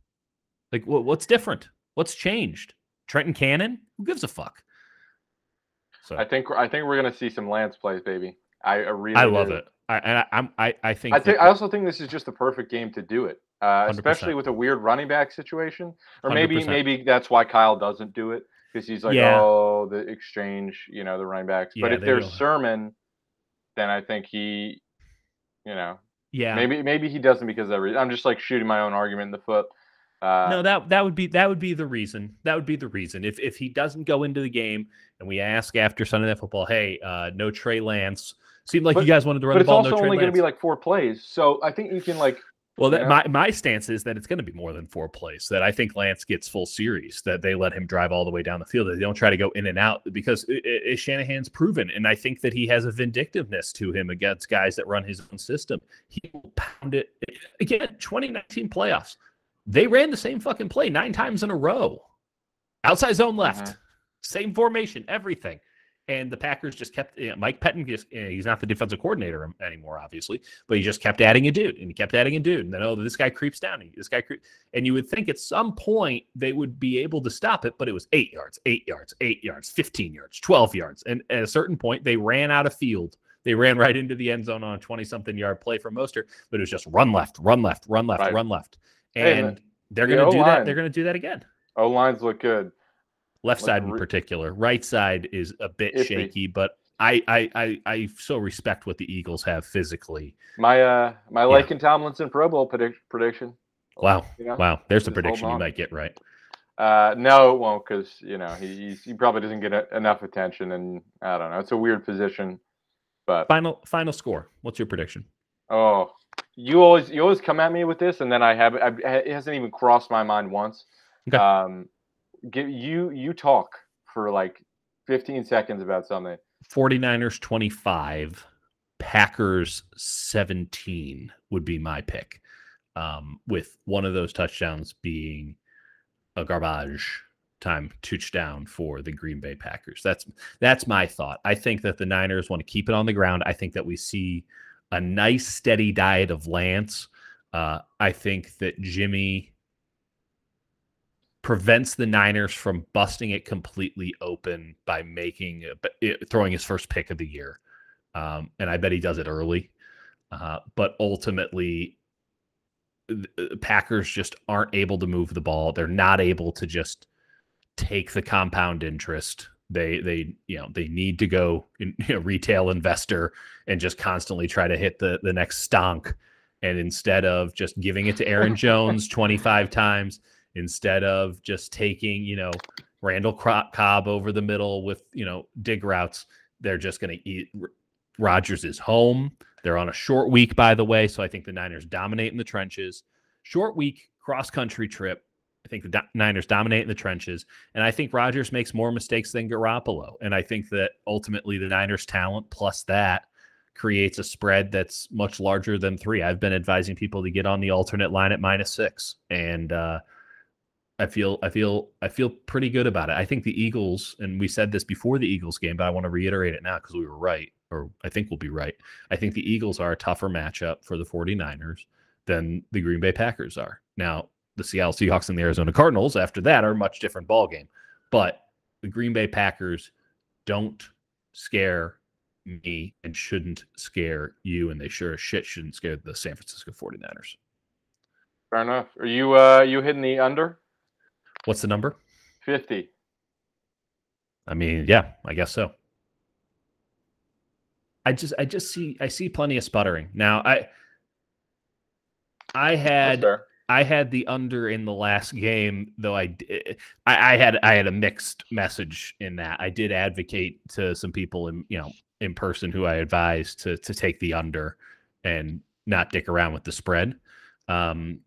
Like wha- what's different? What's changed? Trenton Cannon? Who gives a fuck? So I think I think we're gonna see some Lance plays, baby. I, I really I love do. it. I, and I, I'm, I, I think, I think I also think this is just the perfect game to do it, uh, especially with a weird running back situation. Or maybe 100%. maybe that's why Kyle doesn't do it because he's like, Yeah. oh, the exchange, you know, the running backs. but if there's Sermon, then I think he, you know, yeah, maybe maybe he doesn't because of. I'm just like shooting my own argument in the foot. Uh, no, that that would be that would be the reason. That would be the reason. If if he doesn't go into the game and we ask after Sunday Night Football, hey, uh, no Trey Lance. Seemed like But- you guys wanted to run but the it's ball. also no Trey only going to be like four plays, so I think you can like Well, that, Yeah. my my stance is that it's going to be more than four plays. That I think Lance gets full series. That they let him drive all the way down the field. That they don't try to go in and out because i i- Shanahan's proven, and I think that he has a vindictiveness to him against guys that run his own system. He will pound it again. 2019 playoffs. They ran the same fucking play nine times in a row. Outside zone left, Mhm. same formation, everything. And the Packers just kept you know, Mike Pettine. Just you know, he's not the defensive coordinator anymore, obviously, but he just kept adding a dude, and he kept adding a dude. And then oh, this guy creeps down. and This guy creeps, and you would think at some point they would be able to stop it, but it was eight yards, eight yards, eight yards, fifteen yards, twelve yards, and at a certain point they ran out of field. They ran right into the end zone on a twenty-something yard play from Mostert, but it was just run left, run left, run left, Right. run left, and man, they're the going to do that. They're going to do that again. O lines look good. Left Like side in re- particular, right side is a bit Iffy. shaky, but I, I I I so respect what the Eagles have physically. My uh my Yeah. Laken Tomlinson Pro Bowl predict- prediction. Wow, You know? wow, there's a prediction you might get right. Uh, no, it won't because you know he he's, he probably doesn't get a, enough attention, and I don't know. It's a weird position, but Final final score. What's your prediction? oh, you always you always come at me with this, and then I have I, it hasn't even crossed my mind once. Okay. Um, give you you talk for like 15 seconds about something. 49ers 25, Packers 17 would be my pick. Um, with one of those touchdowns being a garbage time touchdown for the Green Bay Packers. That's that's my thought. I think that the Niners want to keep it on the ground. I think that we see a nice steady diet of Lance. Uh, I think that Jimmy prevents the Niners from busting it completely open by making it- throwing his first pick of the year, um, and I bet he does it early. Uh, but ultimately, the Packers just aren't able to move the ball. They're not able to just take the compound interest. They they you know they need to go in, you know, retail investor and just constantly try to hit the the next stonk. And instead of just giving it to Aaron Jones 25 times, instead of just taking, you know, Randall Cobb over the middle with, you know, dig routes, they're just going to eat. Rodgers is home. They're on a short week, by the way. So I think the Niners dominate in the trenches. Short week, cross country trip. I think the Do- Niners dominate in the trenches. And I think Rodgers makes more mistakes than Garoppolo. And I think that ultimately the Niners' talent plus that creates a spread that's much larger than three. I've been advising people to get on the alternate line at minus six. And, uh, I feel I feel I feel pretty good about it. I think the Eagles, and we said this before the Eagles game, but I want to reiterate it now because we were right, or I think we'll be right. I think the Eagles are a tougher matchup for the 49ers than the Green Bay Packers are. Now, the Seattle Seahawks and the Arizona Cardinals after that are a much different ball game. But the Green Bay Packers don't scare me and shouldn't scare you, and they sure as shit shouldn't scare the San Francisco 49ers. Fair enough. Are you uh you hitting the under What's the number? 50? I mean, yeah, I guess so. I just I just see I see plenty of sputtering. Now I I had fair. I had the under in the last game, though I, I had I had a mixed message in that. I did advocate to some people in you know in person who I advised to to take the under and not dick around with the spread. Um,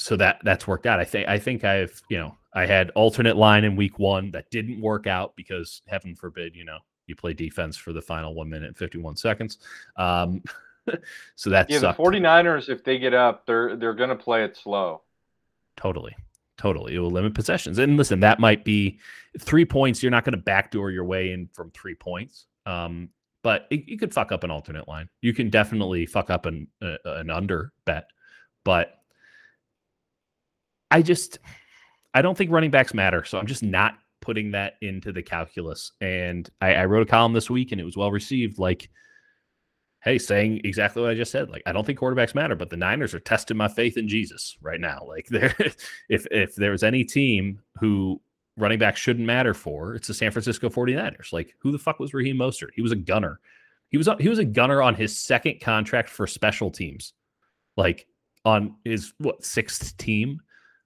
so that that's worked out. I think I think I've you know I had alternate line in week one that didn't work out because heaven forbid you know you play defense for the final one minute and fifty one seconds. Um, so that's Yeah, the sucked. 49ers if they get up, they're they're going to play it slow. Totally. Totally. It will limit possessions. And listen, that might be three points. You're not going to backdoor your way in from three points. Um, but it, you could fuck up an alternate line. You can definitely fuck up an uh, an under bet. But I just I don't think running backs matter. So I'm just not putting that into the calculus. And I, I wrote a column this week and it was well received. Like, hey, saying exactly what I just said. Like, I don't think quarterbacks matter, but the Niners are testing my faith in Jesus right now. Like, there, if if there was any team who running back shouldn't matter for, it's the San Francisco 49ers. Like, who the fuck was Raheem Mostert? He was a gunner. He was he was a gunner on his second contract for special teams. Like, on his what sixth team.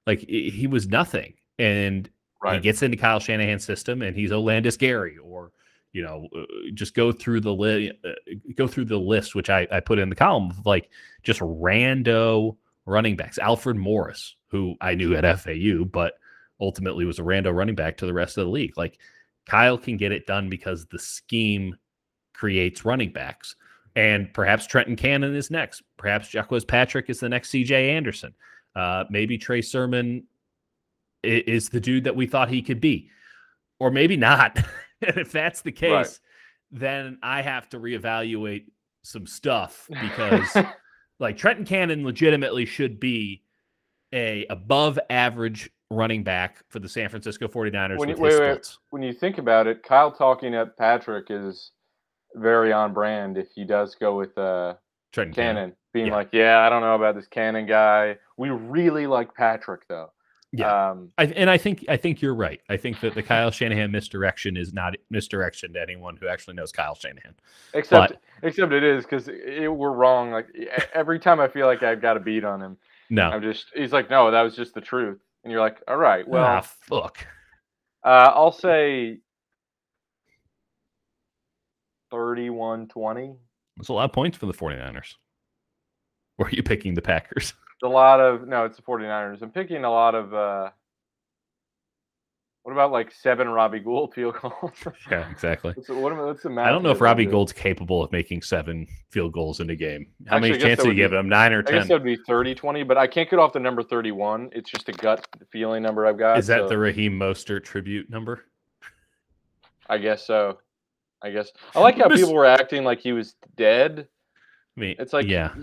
Like he was nothing, and right. he gets into Kyle Shanahan's system, and he's Olandis Gary, or you know, uh, just go through the li- uh, go through the list, which I, I put in the column of like just rando running backs. Alfred Morris, who I knew at FAU, but ultimately was a rando running back to the rest of the league. Like Kyle can get it done because the scheme creates running backs. And perhaps Trenton Cannon is next. Perhaps Jaquez Patrick is the next CJ Anderson. Uh, maybe Trey Sermon is the dude that we thought he could be. Or maybe not. and if that's the case, right. then I have to reevaluate some stuff because like Trenton Cannon legitimately should be a above average running back for the San Francisco 49ers when you, wait, wait, when you think about it, Kyle talking at Patrick is very on brand if he does go with uh Trenton Cannon, Cannon being yeah. like, "Yeah, I don't know about this Cannon guy. We really like Patrick though." Yeah, um, I, and I think I think you're right. I think that the Kyle Shanahan misdirection is not misdirection to anyone who actually knows Kyle Shanahan. Except, but, except it is because we're wrong. Like every time I feel like I've got a beat on him. No, I'm just. He's like, no, that was just the truth, and you're like, all right, well, ah, fuck. Uh, I'll say 31-20. That's a lot of points for the 49ers. Or are you picking the Packers? a lot of no, it's the 49ers. I'm picking a lot of uh what about like seven Robbie Gould field goals? yeah, exactly. What's, what, what's the I don't know if Robbie Gould's capable of making seven field goals in a game. How Actually, many chances do you give him? Nine or ten? I guess that would be 30 20, but I can't get off the number 31. It's just a gut feeling number I've got. Is that so. the Raheem Mostert tribute number? I guess so. I guess. I like how people were acting like he was dead. I mean, it's like, yeah.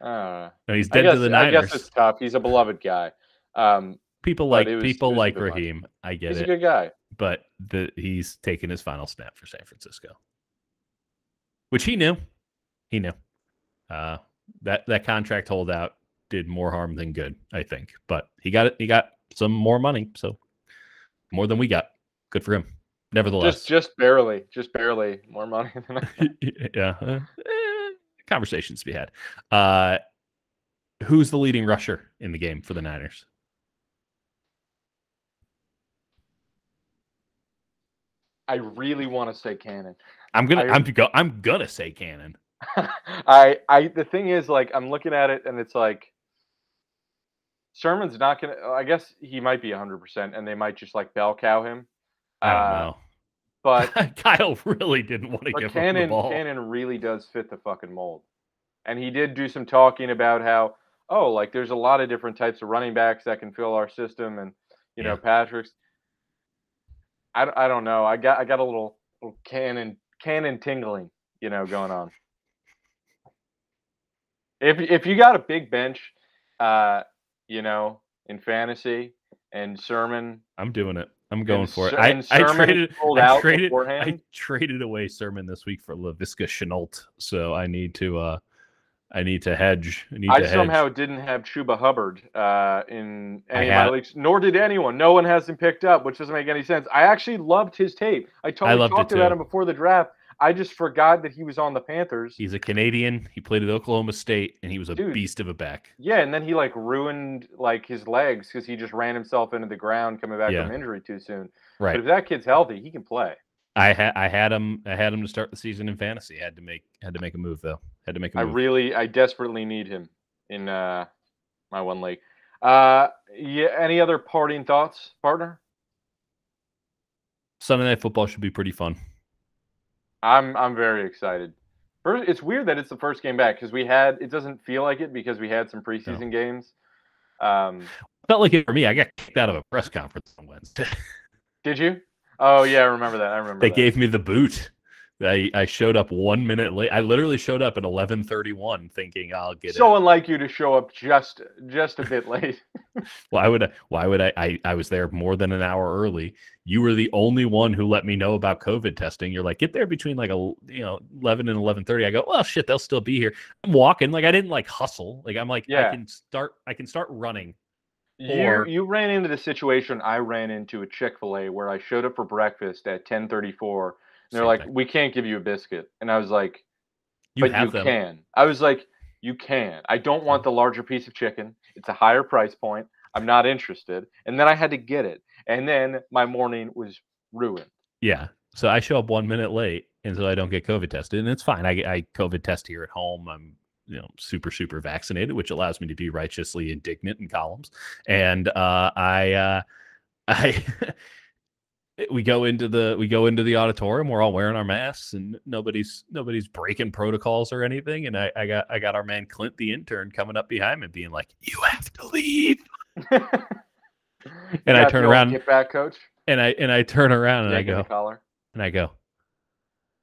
Uh, no, he's dead guess, to the Niners. I guess it's tough. He's a beloved guy. Um, people like was, people like Raheem. I get he's it. He's a good guy, but the he's taking his final snap for San Francisco, which he knew. He knew. Uh, that that contract holdout did more harm than good, I think. But he got it. He got some more money, so more than we got. Good for him. Nevertheless, just just barely, just barely more money than I. yeah. Conversations to be had. Uh, who's the leading rusher in the game for the Niners? I really want to say Cannon. I'm gonna. I, am go, I'm gonna say Cannon. I. I. The thing is, like, I'm looking at it, and it's like, Sermon's not gonna. I guess he might be 100, percent and they might just like bell cow him. I don't uh, know. But Kyle really didn't want to give Cannon, him the ball. Cannon really does fit the fucking mold. And he did do some talking about how, oh, like there's a lot of different types of running backs that can fill our system. And, you yeah. know, Patrick's. I, I don't know. I got I got a little, little cannon cannon tingling, you know, going on. If if you got a big bench, uh, you know, in fantasy and Sermon, I'm doing it. I'm going for it. I, I, traded, I traded, I traded away Sermon this week for Laviska Shenault, so I need to, uh, I need to hedge. I, need I to somehow hedge. didn't have Chuba Hubbard uh, in any of my leagues, nor did anyone. No one has him picked up, which doesn't make any sense. I actually loved his tape. I totally I talked about him before the draft. I just forgot that he was on the Panthers. He's a Canadian. He played at Oklahoma State, and he was a Dude, beast of a back. Yeah, and then he like ruined like his legs because he just ran himself into the ground coming back yeah. from injury too soon. Right. But if that kid's healthy, he can play. I had I had him I had him to start the season in fantasy. Had to make had to make a move though. Had to make a move. I really I desperately need him in uh my one league. Uh yeah, any other parting thoughts, partner? Sunday night football should be pretty fun. I'm I'm very excited. First, it's weird that it's the first game back because we had it doesn't feel like it because we had some preseason no. games. Um, felt like it for me. I got kicked out of a press conference on Wednesday. Did you? Oh yeah, I remember that. I remember. They that. gave me the boot. I, I showed up one minute late. I literally showed up at eleven thirty one, thinking I'll get it. so it. unlike you to show up just just a bit late. why would I? Why would I, I? I was there more than an hour early. You were the only one who let me know about COVID testing. You're like, get there between like a you know eleven and eleven thirty. I go, well, shit, they'll still be here. I'm walking. Like I didn't like hustle. Like I'm like, yeah. I can start. I can start running. Or, you you ran into the situation I ran into at Chick Fil A where I showed up for breakfast at ten thirty four they're like, thing. we can't give you a biscuit. And I was like, you but you them. can. I was like, You can. I don't want the larger piece of chicken. It's a higher price point. I'm not interested. And then I had to get it. And then my morning was ruined. Yeah. So I show up one minute late, and so I don't get COVID tested, and it's fine. I, I COVID test here at home. I'm you know super super vaccinated, which allows me to be righteously indignant in columns. And uh, I uh, I Eh, we go into the we go into the auditorium. We're all wearing our masks, and nobody's nobody's breaking protocols or anything. And I, I got I got our man Clint, the intern, coming up behind me, being like, "You have to leave." and I turn around, get back, coach. And I and I turn around and yeah, I go, collar and I go,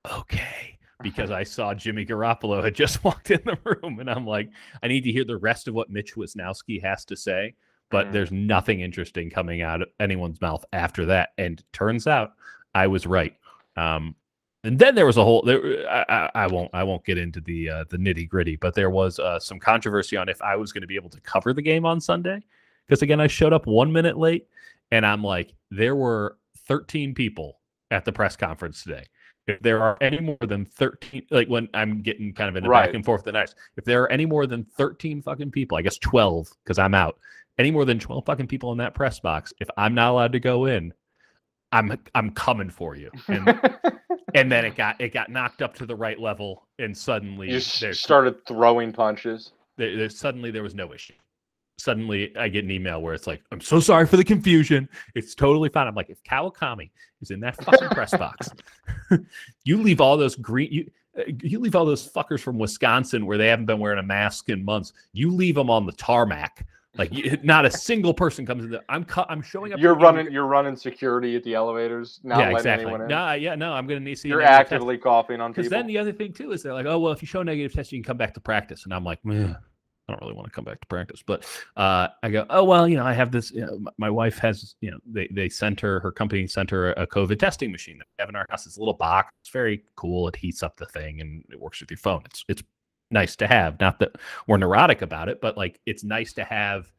okay, because I saw Jimmy Garoppolo had just walked in the room, and I'm like, I need to hear the rest of what Mitch Wishnowsky has to say, but mm. there's nothing interesting coming out of anyone's mouth after that. And turns out I was right. Um, and then there was a whole. There, I, I, won't. I won't get into the uh, the nitty gritty, but there was uh, some controversy on if I was going to be able to cover the game on Sunday, because again, I showed up one minute late, and I'm like, there were 13 people at the press conference today. If there are any more than 13, like when I'm getting kind of in the right. back and forth the if there are any more than 13 fucking people, I guess 12 because I'm out, any more than 12 fucking people in that press box, if I'm not allowed to go in, I'm I'm coming for you. And, and then it got it got knocked up to the right level, and suddenly you started throwing punches. There, there, suddenly there was no issue suddenly I get an email where it's like, I'm so sorry for the confusion. It's totally fine. I'm like, if Kawakami is in that fucking press box, you leave all those green, you, uh, you leave all those fuckers from Wisconsin where they haven't been wearing a mask in months. You leave them on the tarmac. Like not a single person comes in. There. I'm cu- I'm showing up. You're running. You're running security at the elevators. Not yeah, exactly. No, yeah, no. I'm gonna need to see. You're actively test. coughing on people. Because then the other thing too is they're like, oh well, if you show negative test, you can come back to practice. And I'm like, Meh. I don't really want to come back to practice, but uh, I go, oh well, you know, I have this. You know, my wife has, you know, they they sent her, her company sent her a COVID testing machine that we have in our house. It's a little box. It's very cool. It heats up the thing and it works with your phone. It's it's nice to have. Not that we're neurotic about it, but like it's nice to have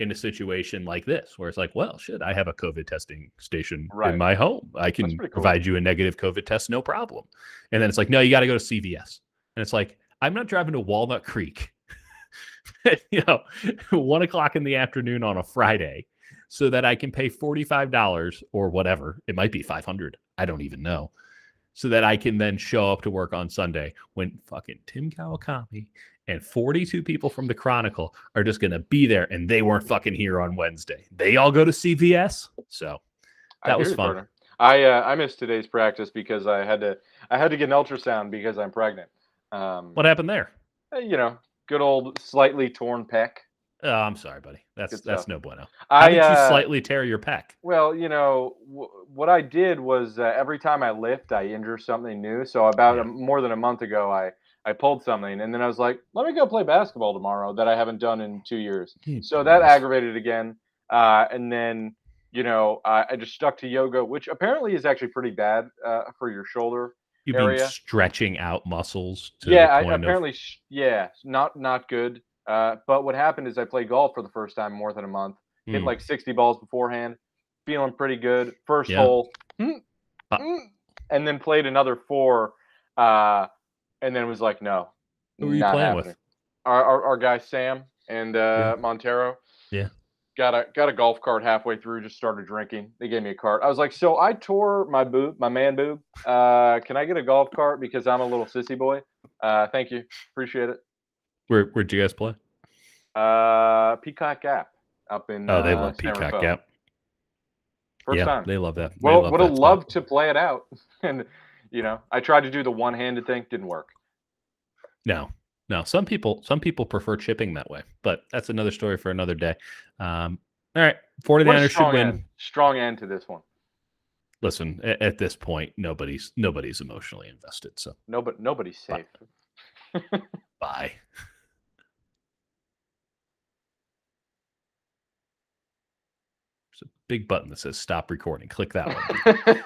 in a situation like this where it's like, well, shit, I have a COVID testing station right. in my home. I can cool. provide you a negative COVID test, no problem. And then it's like, no, you got to go to CVS. And it's like, I'm not driving to Walnut Creek you know, one o'clock in the afternoon on a Friday so that I can pay $45 or whatever. It might be 500. I don't even know. So that I can then show up to work on Sunday when fucking Tim Kawakami and 42 people from the Chronicle are just going to be there and they weren't fucking here on Wednesday. They all go to CVS. So that was fun. I uh, I missed today's practice because I had to I had to get an ultrasound because I'm pregnant. Um, what happened there? Eh, you know, good old slightly torn pec. Oh, I'm sorry, buddy. That's that's no bueno. How I, did you uh, slightly tear your pec? Well, you know w- what I did was uh, every time I lift, I injure something new. So about yeah. a, more than a month ago, I I pulled something, and then I was like, let me go play basketball tomorrow that I haven't done in two years. so that aggravated again, uh, and then you know I, I, just stuck to yoga, which apparently is actually pretty bad uh, for your shoulder. You area. mean stretching out muscles? yeah, I, apparently, of... yeah, not not good. Uh, but what happened is I played golf for the first time more than a month. Mm. Hit hmm. like 60 balls beforehand, feeling pretty good. First yeah. hole, mm, mm, and then played another four, uh, and then was like, no, who are you playing happening. with? Our, our, our guy Sam and uh, yeah. Montero. Yeah got a got a golf cart halfway through, just started drinking. They gave me a cart. I was like, so I tore my boob, my man boob. Uh, can I get a golf cart because I'm a little sissy boy? Uh, thank you, appreciate it. Where where'd you guys play? Uh, Peacock Gap up in. Oh, they uh, love Peacock Gap. First yeah, time. they love that. well, would have loved to play it out, and you know, I tried to do the one-handed thing, didn't work. No, no, some people some people prefer chipping that way, but that's another story for another day. Um, all right, 49ers should win. End. Strong end to this one. Listen, at, at, this point, nobody's nobody's emotionally invested. So nobody nobody's safe. Bye. Bye. There's a big button that says stop recording. Click that one.